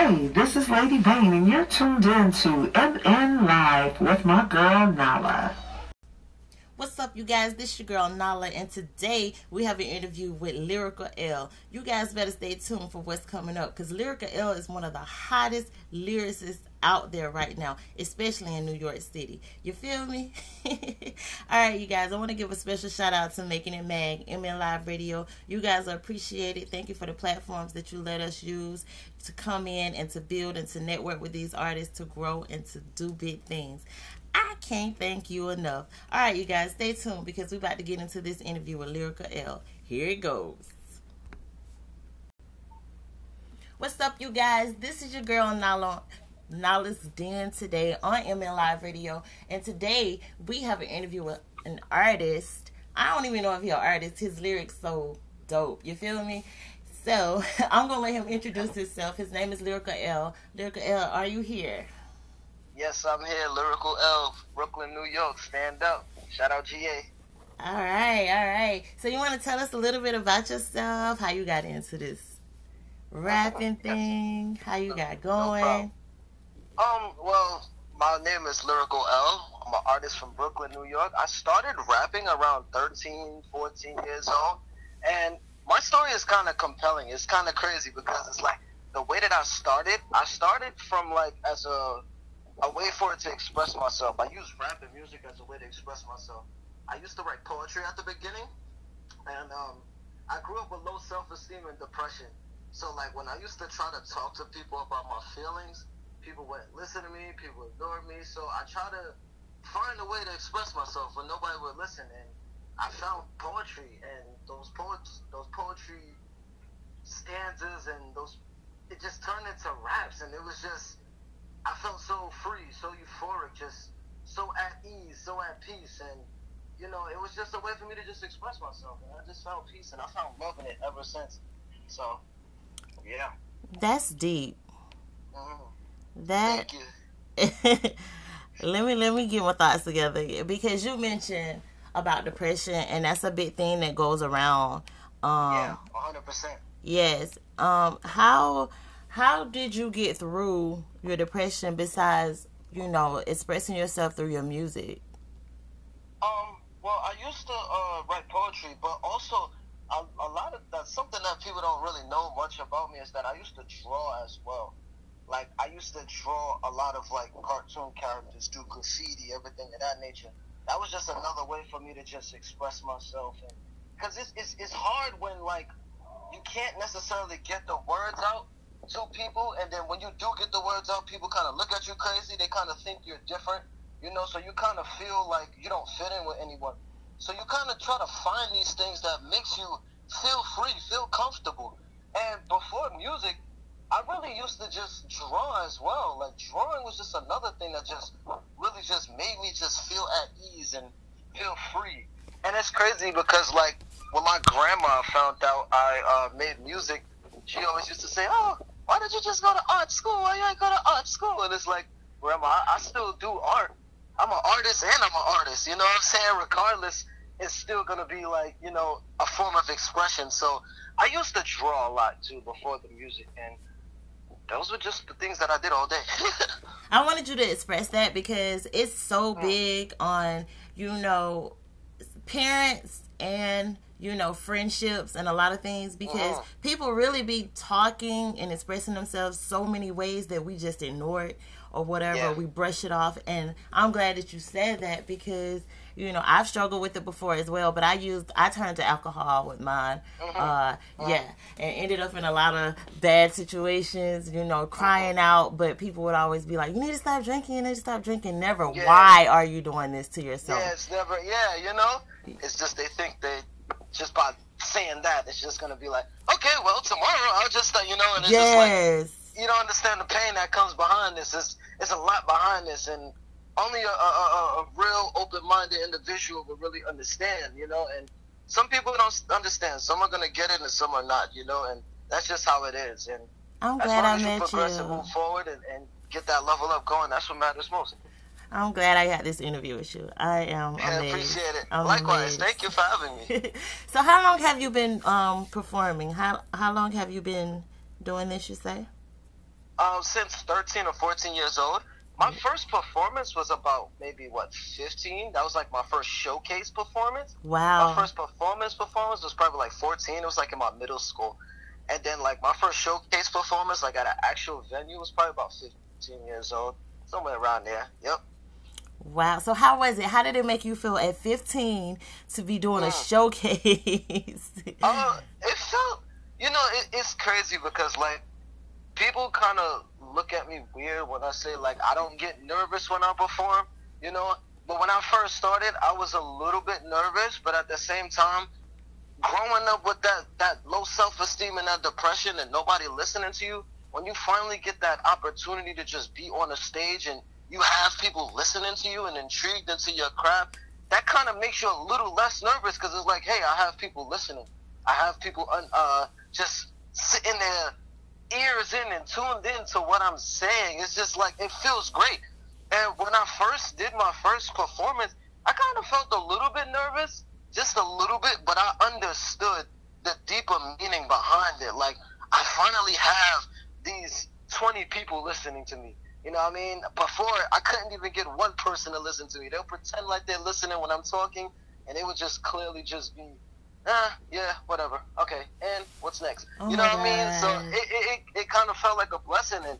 Hey, this is Lady Bain, and you're tuned in to MN Live with my girl Nala. What's up, you guys? This your girl Nala, and today we have an interview with Lyrical L. You guys better stay tuned for what's coming up because Lyrical L is one of the hottest lyricists out there right now, especially in New York City. You feel me? All right, you guys, I want to give a special shout out to Making It Mag, MN Live Radio. You guys are appreciated. Thank you for the platforms that you let us use to come in and to build and to network with these artists to grow and to do big things. I can't thank you enough. All right, you guys, stay tuned because we're about to get into this interview with Lyrical L. Here it goes. What's up, you guys? This is your girl Nala. Nala's Den today on MN Live Radio, and today we have an interview with an artist. I don't even know if he's an artist. His lyrics so dope. You feel me? So I'm gonna let him introduce himself. His name is Lyrical L. Lyrical L, are you here? Yes, I'm here. Lyrical L, Brooklyn, New York. Stand up. Shout out GA. All right, all right. So you want to tell us a little bit about yourself, how you got into this rapping thing, how you got going? Um, well, my name is Lyrical L. I'm an artist from Brooklyn, New York. I started rapping around 13, 14 years old, and my story is kind of compelling. It's kind of crazy because it's like the way that I started. I started from like as a a way for it to express myself. I use rap and music as a way to express myself. I used to write poetry at the beginning, and um, I grew up with low self-esteem and depression. So like when I used to try to talk to people about my feelings, people wouldn't listen to me, people ignored me. So I try to find a way to express myself when nobody would listen, and I found poetry and those poets, those poetry stanzas and those, it just turned into raps, and it was just I felt so free, so euphoric, just so at ease, so at peace, and you know, it was just a way for me to just express myself, and I just found peace, and I found love in it ever since. So, yeah. That's deep. Mm-hmm. That. let me let me get my thoughts together because you mentioned about depression, and that's a big thing that goes around. Um, yeah, hundred percent. Yes. Um. How how did you get through your depression besides you know expressing yourself through your music um well i used to uh, write poetry but also a, a lot of that something that people don't really know much about me is that i used to draw as well like i used to draw a lot of like cartoon characters do graffiti everything of that nature that was just another way for me to just express myself because it's, it's, it's hard when like you can't necessarily get the words out to people, and then when you do get the words out, people kind of look at you crazy. They kind of think you're different, you know. So you kind of feel like you don't fit in with anyone. So you kind of try to find these things that makes you feel free, feel comfortable. And before music, I really used to just draw as well. Like drawing was just another thing that just really just made me just feel at ease and feel free. And it's crazy because like when my grandma found out I uh, made music, she always used to say, "Oh, why did you just go to art school? Why you ain't go to art school? And it's like, Grandma, I, I still do art. I'm an artist and I'm an artist. You know what I'm saying? Regardless, it's still gonna be like, you know, a form of expression. So I used to draw a lot too before the music and those were just the things that I did all day. I wanted you to express that because it's so mm. big on, you know, parents and you know, friendships and a lot of things because uh-huh. people really be talking and expressing themselves so many ways that we just ignore it or whatever. Yeah. We brush it off. And I'm glad that you said that because, you know, I've struggled with it before as well, but I used, I turned to alcohol with mine. Uh-huh. Uh, uh-huh. Yeah. And ended up in a lot of bad situations, you know, crying uh-huh. out, but people would always be like, you need to stop drinking, you need to stop drinking. Never, yeah. why are you doing this to yourself? Yeah, it's never, yeah, you know, it's just they think they, just by saying that, it's just gonna be like, okay, well, tomorrow I'll just, uh, you know, and it's yes. just like you don't understand the pain that comes behind this. It's it's a lot behind this, and only a, a, a, a real open-minded individual will really understand, you know. And some people don't understand. Some are gonna get it, and some are not, you know. And that's just how it is. And I'm as glad long as I you progress you. and move forward and, and get that level up going, that's what matters most. I'm glad I got this interview with you. I am yeah, amazed. appreciate it. I'm Likewise, amazed. thank you for having me. so, how long have you been um, performing? How how long have you been doing this? You say? uh, since 13 or 14 years old. My first performance was about maybe what 15. That was like my first showcase performance. Wow. My first performance performance was probably like 14. It was like in my middle school, and then like my first showcase performance, like at an actual venue, was probably about 15 years old, somewhere around there. Yep. Wow. So how was it? How did it make you feel at 15 to be doing a Mm. showcase? Uh, it felt, you know, it, it's crazy because like people kind of look at me weird when I say like I don't get nervous when I perform, you know. But when I first started, I was a little bit nervous, but at the same time, growing up with that that low self esteem and that depression and nobody listening to you, when you finally get that opportunity to just be on a stage and you have people listening to you and intrigued into your craft, that kind of makes you a little less nervous because it's like, hey, I have people listening. I have people un- uh, just sitting there, ears in and tuned in to what I'm saying. It's just like it feels great. And when I first did my first performance, I kind of felt a little bit nervous, just a little bit, but I understood the deeper meaning behind it. Like I finally have these 20 people listening to me. You know what I mean? Before, I couldn't even get one person to listen to me. They'll pretend like they're listening when I'm talking, and it would just clearly just be, ah, yeah, whatever. Okay, and what's next? Oh you know what I mean? So it, it, it, it kind of felt like a blessing, and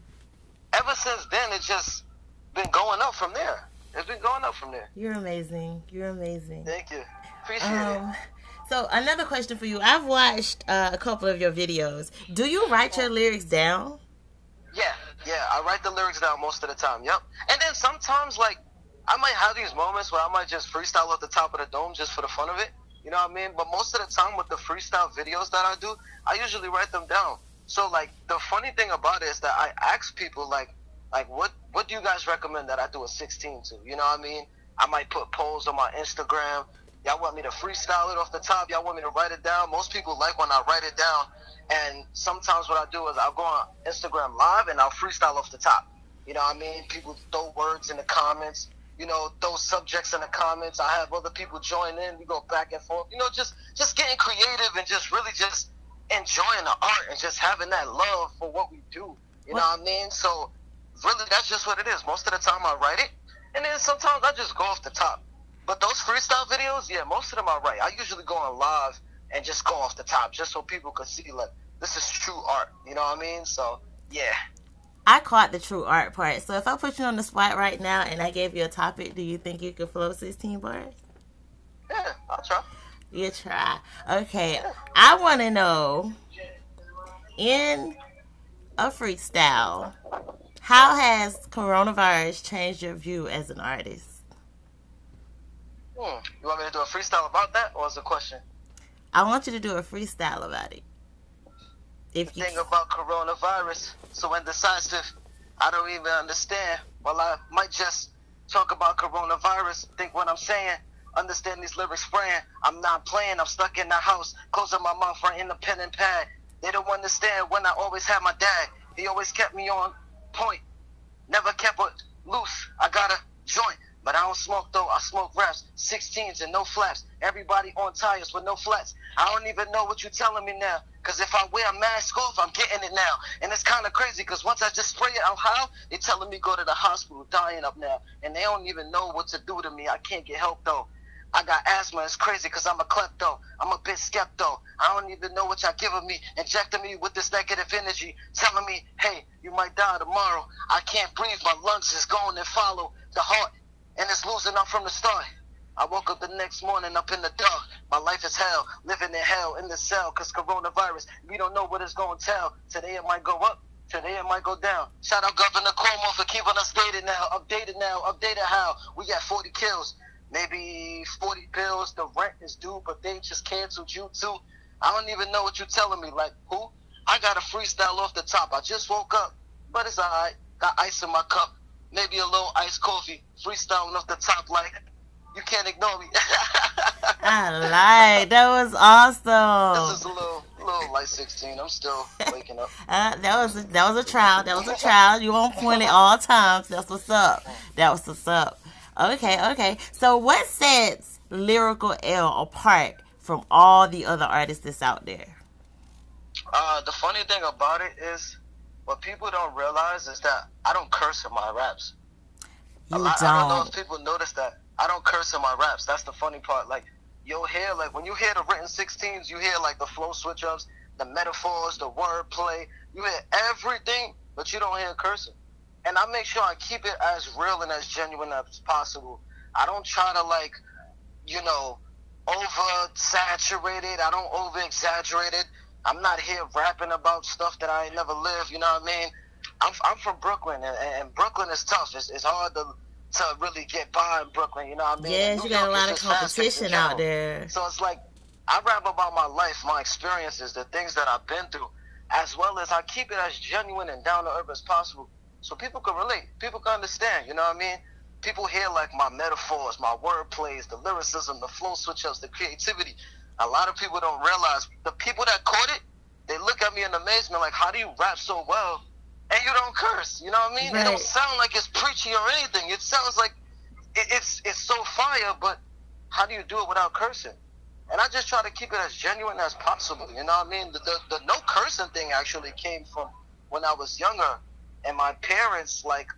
ever since then, it's just been going up from there. It's been going up from there. You're amazing. You're amazing. Thank you. Appreciate Um, so another question for you. I've watched uh, a couple of your videos. Do you write your lyrics down? Yeah, yeah. I write the lyrics down most of the time. Yep. And then sometimes, like, I might have these moments where I might just freestyle off the top of the dome just for the fun of it. You know what I mean? But most of the time with the freestyle videos that I do, I usually write them down. So like the funny thing about it is that I ask people like like what what do you guys recommend that I do a 16 to? You know what I mean? I might put polls on my Instagram. Y'all want me to freestyle it off the top? Y'all want me to write it down? Most people like when I write it down. And sometimes what I do is I'll go on Instagram live and I'll freestyle off the top. You know what I mean? People throw words in the comments. You know, throw subjects in the comments. I have other people join in. We go back and forth. You know, just just getting creative and just really just enjoying the art and just having that love for what we do. You know what I mean? So really, that's just what it is. Most of the time, I write it, and then sometimes I just go off the top. But those freestyle videos, yeah, most of them I write. I usually go on live and just go off the top, just so people can see like this is true art. You know what I mean? So yeah. I caught the true art part. So if I put you on the spot right now and I gave you a topic, do you think you could flow 16 bars? Yeah, I'll try. You try. Okay. I want to know in a freestyle, how has coronavirus changed your view as an artist? Hmm. You want me to do a freestyle about that, or is it a question? I want you to do a freestyle about it. If you Thing about coronavirus, so indecisive. I don't even understand. Well, I might just talk about coronavirus. Think what I'm saying. Understand these lyrics spraying. I'm not playing. I'm stuck in the house, closing my mouth, writing the pen and pad. They don't understand when I always had my dad. He always kept me on point. Never kept it loose. I got a joint, but I don't smoke though. I smoke raps, 16s and no flaps. Everybody on tires with no flats. I don't even know what you're telling me now. Cause if I wear a mask off, I'm getting it now. And it's kind of crazy cause once I just spray it out how, they telling me go to the hospital, dying up now. And they don't even know what to do to me. I can't get help though. I got asthma. It's crazy because I'm a klepto. I'm a bit skepto. I don't even know what y'all giving me, injecting me with this negative energy, telling me, hey, you might die tomorrow. I can't breathe. My lungs is going and follow the heart, and it's losing up from the start. I woke up the next morning up in the dark. My life is hell, living in hell in the cell because coronavirus. We don't know what it's to tell. Today it might go up. Today it might go down. Shout out Governor Cuomo for keeping us updated now. Updated now. Updated how? We got 40 kills maybe 40 bills, the rent is due, but they just canceled you too. I don't even know what you're telling me. Like, who? I got a freestyle off the top. I just woke up, but it's alright. Got ice in my cup, maybe a little iced coffee. Freestyling off the top, like, you can't ignore me. I like that was awesome. this is a little, little light 16. I'm still waking up. Uh, that was that was a trial. That was a trial. You on point at all times. That's what's up. That was what's up. Okay, okay. So what sets Lyrical L apart from all the other artists that's out there? Uh, the funny thing about it is, what people don't realize is that I don't curse in my raps. You lot- I don't know don't. if people notice that. I don't curse in my raps. That's the funny part. Like you'll hear like when you hear the written sixteens, you hear like the flow switch ups, the metaphors, the wordplay. You hear everything, but you don't hear cursing. And I make sure I keep it as real and as genuine as possible. I don't try to like, you know, over saturate it. I don't over exaggerate it. I'm not here rapping about stuff that I ain't never lived. You know what I mean? I'm, I'm from Brooklyn, and, and Brooklyn is tough. It's, it's hard to to really get by in Brooklyn. You know what I mean? Yes, you got a lot of just fast-paced in competition out there. So it's like I rap about my life, my experiences, the things that I've been through, as well as I keep it as genuine and down to earth as possible, so people can relate, people can understand. You know what I mean? People hear like my metaphors, my word plays, the lyricism, the flow switch ups, the creativity. A lot of people don't realize the people that caught it, they look at me in amazement, like, how do you rap so well? And you don't curse, you know what I mean? It don't sound like it's preachy or anything. It sounds like it, it's it's so fire, but how do you do it without cursing? And I just try to keep it as genuine as possible. You know what I mean? The, the, the no cursing thing actually came from when I was younger, and my parents like.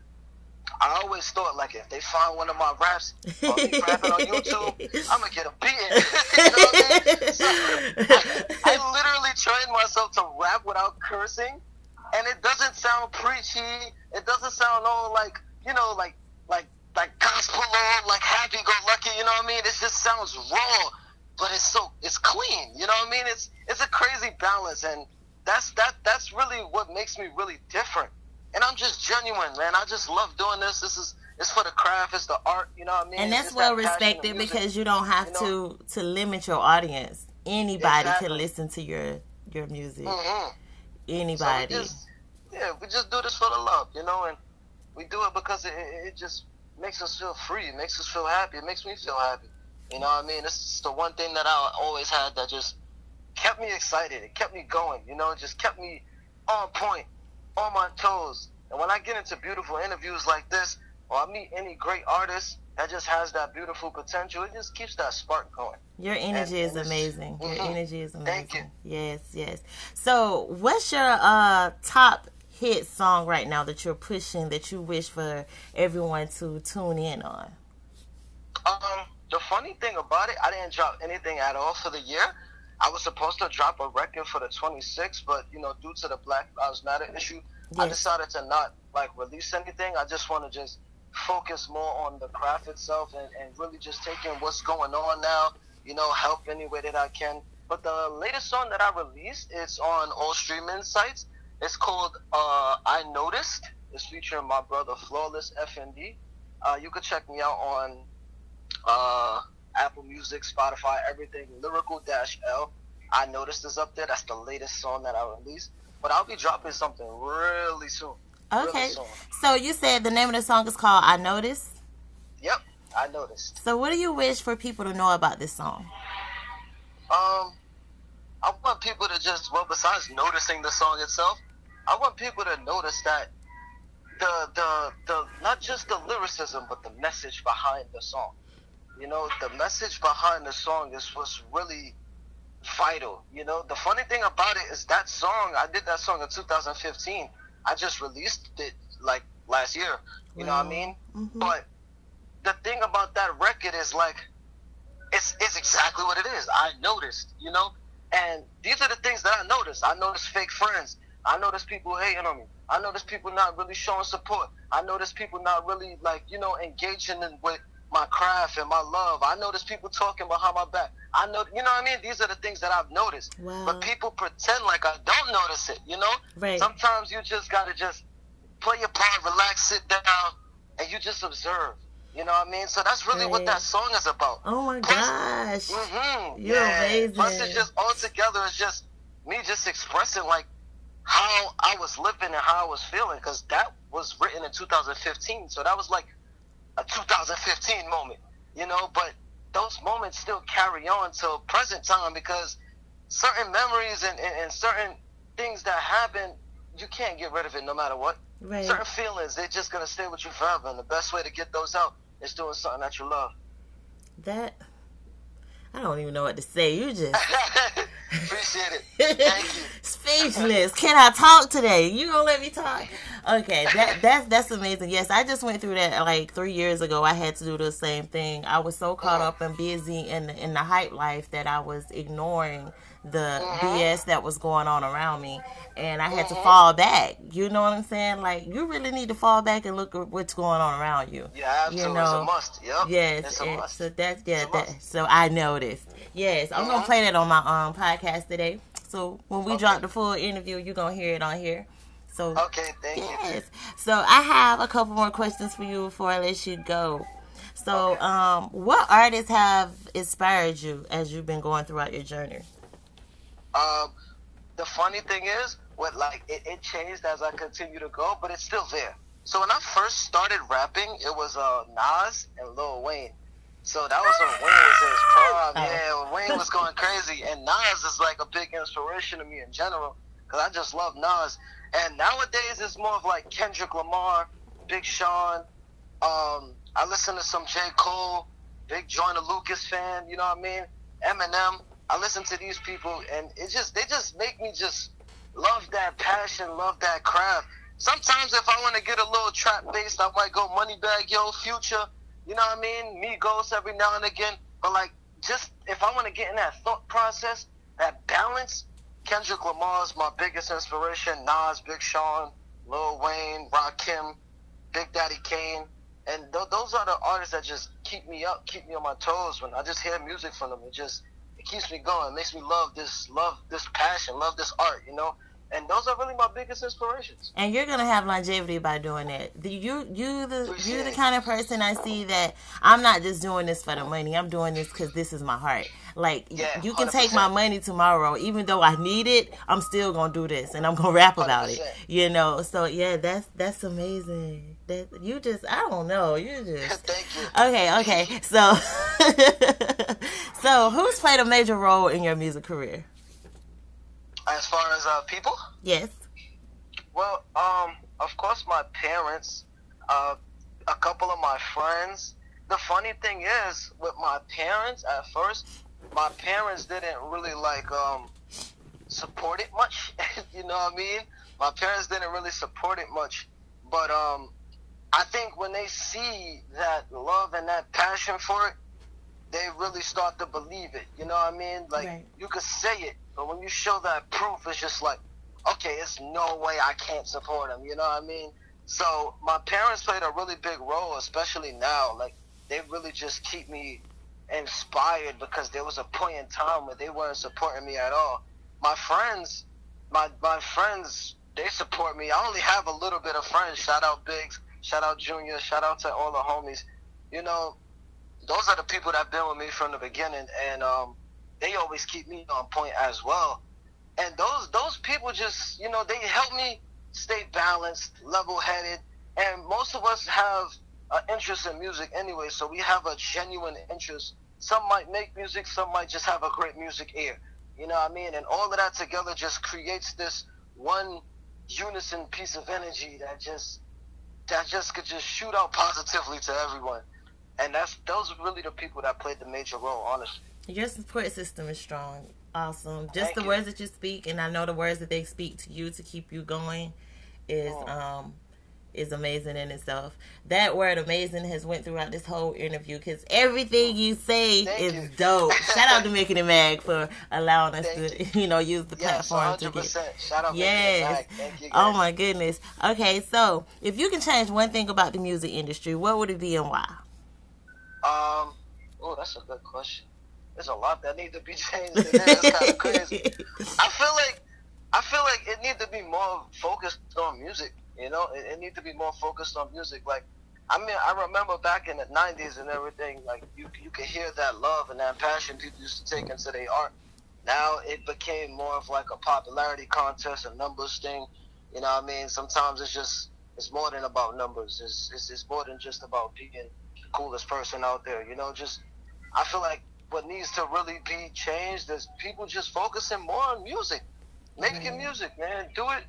I always thought like if they find one of my raps or me rapping on YouTube, I'm gonna get a beating. you know what I mean? So, I, I literally trained myself to rap without cursing, and it doesn't sound preachy. It doesn't sound all like you know like like like gospel or like happy go lucky. You know what I mean? It just sounds raw, but it's so it's clean. You know what I mean? It's it's a crazy balance, and that's that that's really what makes me really different. And I'm just genuine, man. I just love doing this. This is it's for the craft. It's the art. You know what I mean? and that's It's well that respected because you don't have you know? to to limit your audience. Anybody Exactly. can listen to your your music. Mhm. So we Anybody. just, yeah, we just do this for the love, you know, and we do it because it, it just makes us feel free. It makes us feel happy. It makes me feel happy. You know what I mean? This is the one thing that I always had that just kept me excited. It kept me going. You know, it just kept me on point, on my toes. And when I get into beautiful interviews like this, or I meet any great artist that just has that beautiful potential, it just keeps that spark going. Your energy and is it's- amazing. Your Mhm. energy is amazing. Thank you. Yes, yes. So, what's your uh top hit song right now that you're pushing that you wish for everyone to tune in on? Um, the funny thing about it, I didn't drop anything at all for the year. I was supposed to drop a record for the 26th, but you know, due to the Black Lives Matter issue, I decided to not like release anything. I just want to just focus more on the craft itself and, and really just take in what's going on now. You know, help any way that I can. But the latest song that I released is on all streaming sites. It's called uh, "I Noticed." It's featuring my brother Flawless FND. Uh, you can check me out on uh, Apple Music, Spotify, everything. Lyrical Dash L. I noticed is up there. That's the latest song that I released. But I'll be dropping something really soon. Really Okay. soon. So, you said the name of the song is called I Notice. Yep, I noticed. So, what do you wish for people to know about this song? Um, I want people to just well, besides noticing the song itself, I want people to notice that the the the not just the lyricism, but the message behind the song. You know, the message behind the song is what's really vital. You know, the funny thing about it is that song. I did that song in 2015. I just released it like last year. You know what I Wow. mean? Mhm. But the thing about that record is like it's it's exactly what it is. I noticed, you know, and these are the things that I noticed. I noticed fake friends. I noticed people hating on me. I noticed people not really showing support. I noticed people not really like you know engaging in with my craft and my love. I notice people talking behind my back. I know, you know what I mean. These are the things that I've noticed. Wow. But people pretend like I don't notice it. You know. Right. Sometimes you just gotta just play your part, relax, sit down, and you just observe. You know what I mean? So that's really what that song is about. Oh my gosh. Mm-hmm. You're amazing. Plus, it's just all together. It's just me just expressing like how I was living and how I was feeling because that was written in 2015. So that was like a 2015 moment, you know. But those moments still carry on till present time because certain memories and, and, and certain things that happen, you can't get rid of it no matter what. Right. Certain feelings, they're just gonna stay with you forever, and the best way to get those out is doing something that you love. That I don't even know what to say. You just Appreciate it. Thank you. Speechless. Can I talk today? You gonna let me talk? Okay, that that's that's amazing. Yes, I just went through that like three years ago. I had to do the same thing. I was so caught up and busy in the, in the hype life that I was ignoring the Mm-hmm. BS that was going on around me, and I had to Mm-hmm. fall back. You know what I'm saying? Like you really need to fall back and look at what's going on around you. Yeah, absolutely. You know, it's a must. Yep. Yes, It's a and must. so that's yeah. That, must. so I noticed. Yes, I'm gonna Uh-huh. play that on my um podcast today. So when we Okay. drop the full interview, you're gonna hear it on here. So Okay, thank you. yes. So I have a couple more questions for you before I let you go. So, Okay. um, what artists have inspired you as you've been going throughout your journey? Um, the funny thing is, what like it, it changed as I continue to go, but it's still there. So when I first started rapping, it was uh Nas and Lil Wayne. So that was when Wayne was in his prime. Oh. Yeah, Wayne was going crazy, and Nas is like a big inspiration to me in general because I just love Nas. And nowadays it's more of like Kendrick Lamar, Big Sean. Um, I listen to some J Cole, big Joyner Lucas fan. You know what I mean? Eminem. I listen to these people, and it just they just make me just love that passion, love that craft. Sometimes if I want to get a little trap based, I might go Moneybagg Yo, Future. You know what I mean? Me Migos every now and again. But like, just if I want to get in that thought process, that balance, Kendrick Lamar is my biggest inspiration. Nas, Big Sean, Lil Wayne, Rakim, Big Daddy Kane. And th- those are the artists that just keep me up, keep me on my toes. When I just hear music from them, it just it keeps me going. It makes me love this, love this passion, love this art. You know, and those are really my biggest inspirations. And you're gonna have longevity by doing that. The, you, you, the, you're the kind of person I see that I'm not just doing this for the money. I'm doing this because this is my heart. Like Yeah, you can take my money tomorrow, even though I need it. I'm still gonna do this, and I'm gonna rap about it. 100%. You know. So yeah, that's that's amazing. That you just I don't know. You just Thank you. okay. Okay. So so who's played a major role in your music career? As far as uh, people, Yes. well, um, of course, my parents, uh, a couple of my friends. The funny thing is, with my parents, at first, my parents didn't really like um support it much. you know what I mean? My parents didn't really support it much, but um, I think when they see that love and that passion for it, they really start to believe it. You know what I mean? Like Right. you could say it, but when you show that proof, it's just like, okay, it's no way I can't support them. You know what I mean? So my parents played a really big role, especially now. Like they really just keep me inspired because there was a point in time where they weren't supporting me at all. My friends, my my friends, they support me. I only have a little bit of friends. Shout out Biggs, shout out Junior, shout out to all the homies. You know, those are the people that've been with me from the beginning, and um, they always keep me on point as well. And those those people just, you know, they help me stay balanced, level headed, and most of us have an interest in music anyway, so we have a genuine interest. Some might make music, some might just have a great music ear. You know what I mean? And all of that together just creates this one unison piece of energy that just that just could just shoot out positively to everyone. And that's those are really the people that played the major role, honestly. Your support system is strong. Awesome. Just Thank the you. words that you speak, and I know the words that they speak to you to keep you going, is Oh. um is amazing in itself. That word "amazing" has went throughout this whole interview because everything you say Thank is you. dope. Shout out to Making It Mag for allowing us Thank to you know use the Yes, platform to get. Shout out Yes. Mag. Thank you. Oh my goodness. Okay, so if you can change one thing about the music industry, what would it be and why? Um oh that's a good question. There's a lot that need to be changed. It's kinda crazy. I feel like I feel like it need to be more focused on music. You know, it, it need to be more focused on music. Like, I mean, I remember back in the '90s and everything. Like, you you could hear that love and that passion people used to take into their art. Now it became more of like a popularity contest, a numbers thing. You know what I mean? Sometimes it's just it's more than about numbers. It's it's, it's more than just about being coolest person out there. You know, just I feel like what needs to really be changed is people just focusing more on music. making Mhm. music, man. Do it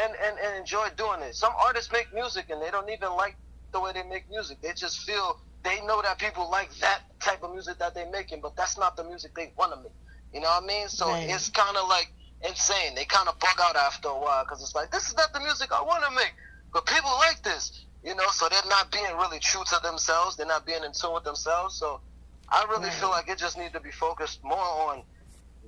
and, and, and enjoy doing it. Some artists make music and they don't even like the way they make music. They just feel they know that people like that type of music that they're making, but that's not the music they want to make. You know what I mean? So Right. it's kind of like insane. They kind of bug out after a while because it's like this is not the music I want to make, but people like this. You know, so they're not being really true to themselves. They're not being in tune with themselves. So I really Right. feel like it just needs to be focused more on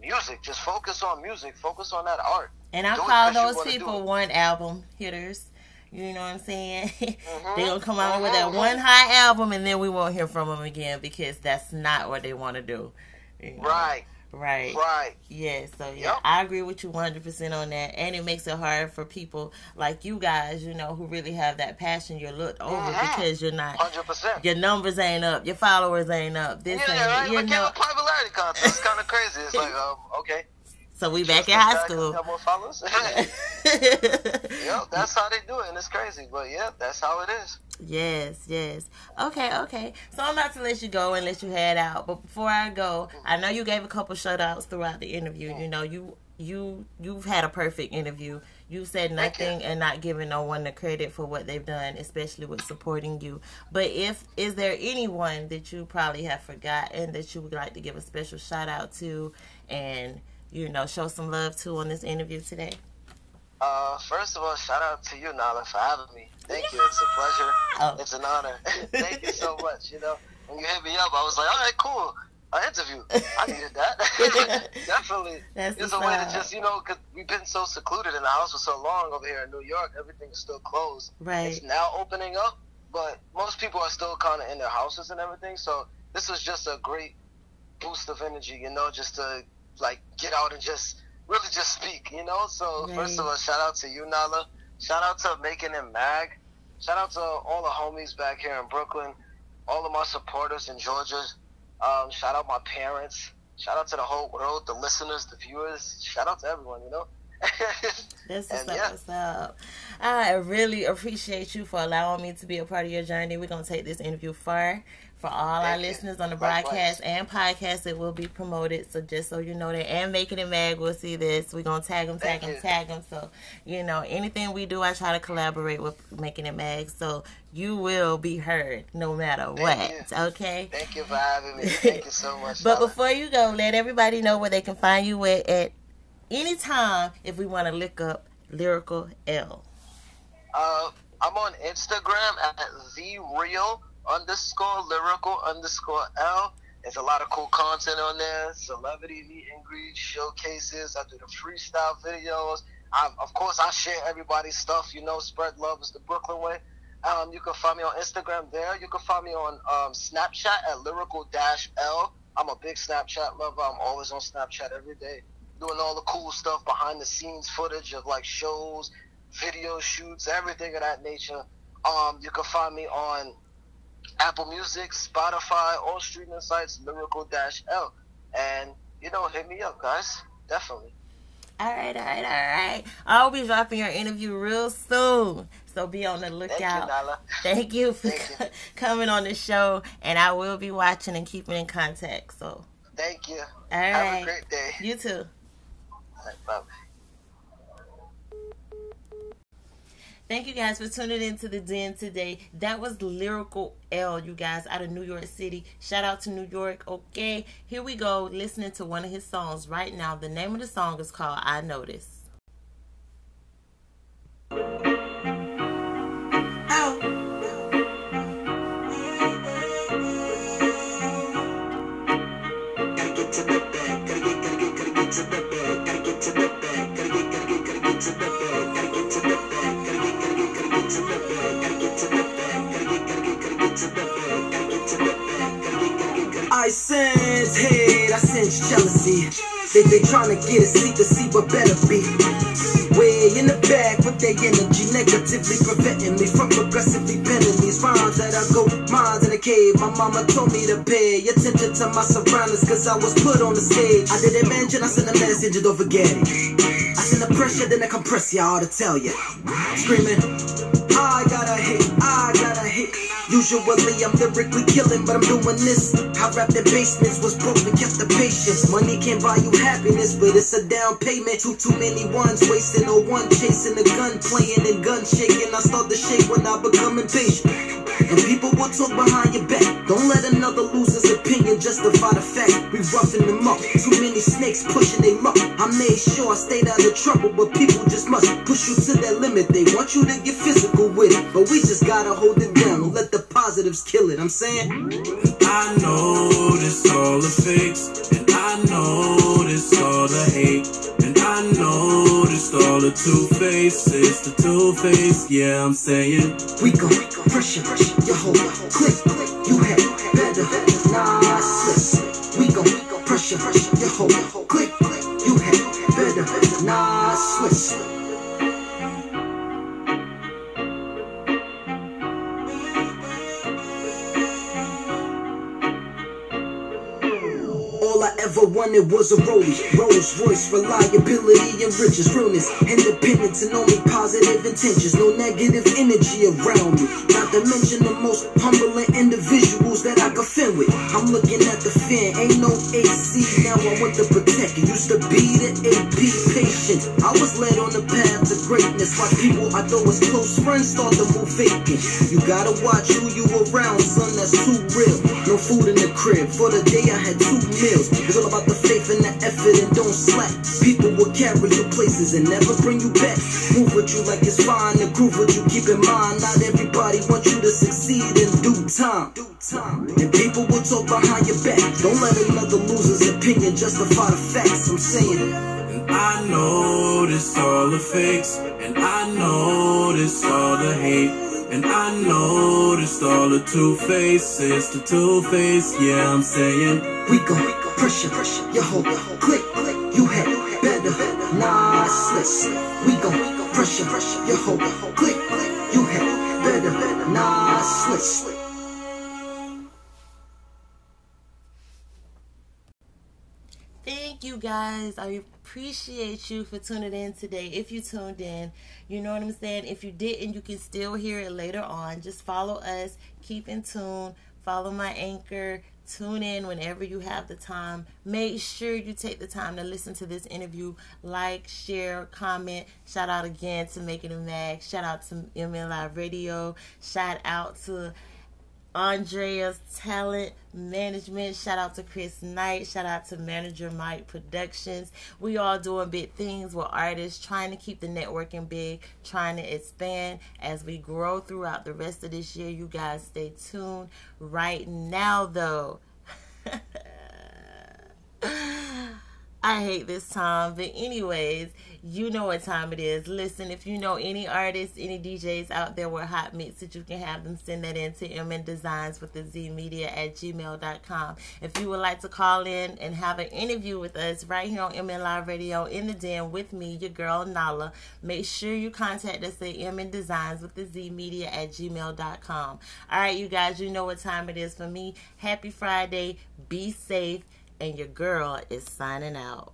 music. Just focus on music. Focus on that art. And I Do call those people one album hitters. You know what I'm saying? Mm-hmm. they gonna come out with that Mhm. one high album, and then we won't hear from them again because that's not what they want to do. You know? Right, Right. right. Yeah, so yeah, Yep. I agree with you 100% on that. And it makes it hard for people like you guys, you know, who really have that passion you're looked over Mhm. because you're not, Hundred percent. your numbers ain't up, your followers ain't up, this Yeah, ain't, right. you But know. a popularity contest. It's kind of crazy. It's like, um, okay. So we back in high school. Have more followers. yep, that's how they do it, and it's crazy. But yeah, that's how it is. Yes, yes. Okay, okay. So I'm about to let you go and let you head out. But before I go, mm. I know you gave a couple shout outs throughout the interview. Mm. You know, you you you've had a perfect interview. You said Thank you. nothing and not giving no one the credit for what they've done, especially with supporting you. But if is there anyone that you probably have forgotten that you would like to give a special shout out to and you know show some love to on this interview today? Uh, first of all, shout out to you, Nala, for having me. Thank you. It's a pleasure. Oh. It's an honor. Thank you so much. You know, when you hit me up, I was like, all right, cool. An interview. I needed that. Definitely. That's it's a way to just, you know, because we've been so secluded in the house for so long over here in New York. Everything is still closed. Right. It's now opening up, but most people are still kind of in their houses and everything. So this was just a great boost of energy, you know, just to like get out and just really just speak, you know. So first of all, shout out to you, Nala. Shout out to Making It Mag. Shout out to all the homies back here in Brooklyn, all of my supporters in Georgia. Um, shout out my parents. Shout out to the whole world, the listeners, the viewers. Shout out to everyone, you know. And up. yeah. What's up. I really appreciate you for allowing me to be a part of your journey. We're gonna take this interview far. For all our you. listeners on the Likewise. broadcast and podcast, it will be promoted. So just so you know that, and making it mag, we'll see this. We're gonna tag them, tag Thank them, you. tag them. So you know, anything we do, I try to collaborate with making it mag. So you will be heard no matter Thank what. you. Okay. Thank you for having me. Thank you so much. But before you go, let everybody know where they can find you at, at any time if we want to look up Lyrical L. Uh, I'm on Instagram at the real underscore lyrical underscore L. There's a lot of cool content on there. Celebrity meet and greet showcases. I do the freestyle videos. I, of course, I share everybody's stuff. You know, spread love is the Brooklyn way. Um, you can find me on Instagram there. You can find me on um, Snapchat at lyrical dash L. I'm a big Snapchat lover. I'm always on Snapchat every day, doing all the cool stuff behind the scenes footage of like shows, video shoots, everything of that nature. Um, you can find me on Apple Music, Spotify, all streaming sites, Lyrical Dash L. And you know, hit me up, guys. Definitely. All right, all right, all right. I'll be dropping your interview real soon, so be on the Thank lookout. you, Nala. Thank you for Thank you. coming on the show, and I will be watching and keeping in contact. So, Thank you. right, Have a great day. you too. All right, bye. Thank you guys for tuning into the Den today. That was Lyrical L, you guys, out of New York City. Shout out to New York. Okay, here we go, listening to one of his songs right now. The name of the song is called I Notice. They they tryna get a seat to see what better be. Way in the back with their energy, negatively preventing me from progressively bending these rhymes that I go mines in a cave. My mama told me to pay attention to my surroundings, cause I was put on the stage. I didn't mention I sent a message, don't forget it. I send the pressure, then I compress ya, all to tell ya. Screaming, Usually I'm lyrically killing, but I'm doing this. I rapped in basements, was broke and kept the patience. Money can't buy you happiness, but it's a down payment. Too too many ones wasting, no one chasing the gun, playing and gun shaking. I start to shake when I become impatient. And people will talk behind your back. Don't let another loser's opinion justify the fact we roughing them up. Too many snakes pushing they muck. I made sure I stayed out of trouble, but people just must push you to their limit. They want you to get physical with it, but we just gotta hold it down. Don't let the positives kill it. I'm saying. I know this all the fakes, and I know this all the hate, the two faces, the two face. Yeah, I'm saying. We gon' pressure, your whole click. You had better not slip. We gon' pressure, your whole click. You had better not slip. I ever wanted was a Rollie, Rolls Royce, reliability and riches, realness, independence, and only positive intentions. No negative energy around me. Not to mention the most humbling individuals that I could fin with. I'm looking at the fin, ain't no AC. Now I want the protect. It used to be the AP patient. I was led on the path to greatness. Watch people I thought was close friends start to move vacant. You gotta watch who you around, son. That's too real. No food in the crib. For the day I had two meals. It's all about the faith and the effort and don't slack. People will carry you places and never bring you back. Move with you like it's fine and groove with you. Keep in mind, not everybody wants you to succeed in due time. And people will talk behind your back. Don't let another loser's opinion justify the facts. I'm saying. I know this all the fakes, and I know this all the hate, and I noticed all the two faces, the two face. Yeah, I'm saying. We go, pressure, pressure, your whole click. click, You had better not slip. We go, pressure, pressure, your whole click. click, You had better not slip. Thank you guys. I appreciate you for tuning in today. If you tuned in, you know what I'm saying. If you didn't, you can still hear it later on. Just follow us, keep in tune, follow my anchor, tune in whenever you have the time. Make sure you take the time to listen to this interview. Like, share, comment. Shout out again to Making It Mag. Shout out to MN Live Radio. Shout out to Andrea's Talent Management. Shout out to Chris Knight. Shout out to Manager Mike Productions. We all doing big things We're artists, trying to keep the networking big, trying to expand as we grow throughout the rest of this year. You guys stay tuned. Right now, though. I hate this time. But anyways, you know what time it is. Listen, if you know any artists, any DJs out there with hot mix that you can have them send that in to MN Designs with the Z Media at gmail.com. If you would like to call in and have an interview with us right here on MN Live Radio in the den with me, your girl Nala, make sure you contact us at MN Designs with the Z Media at gmail.com. All right, you guys, you know what time it is for me. Happy Friday. Be safe and your girl is signing out.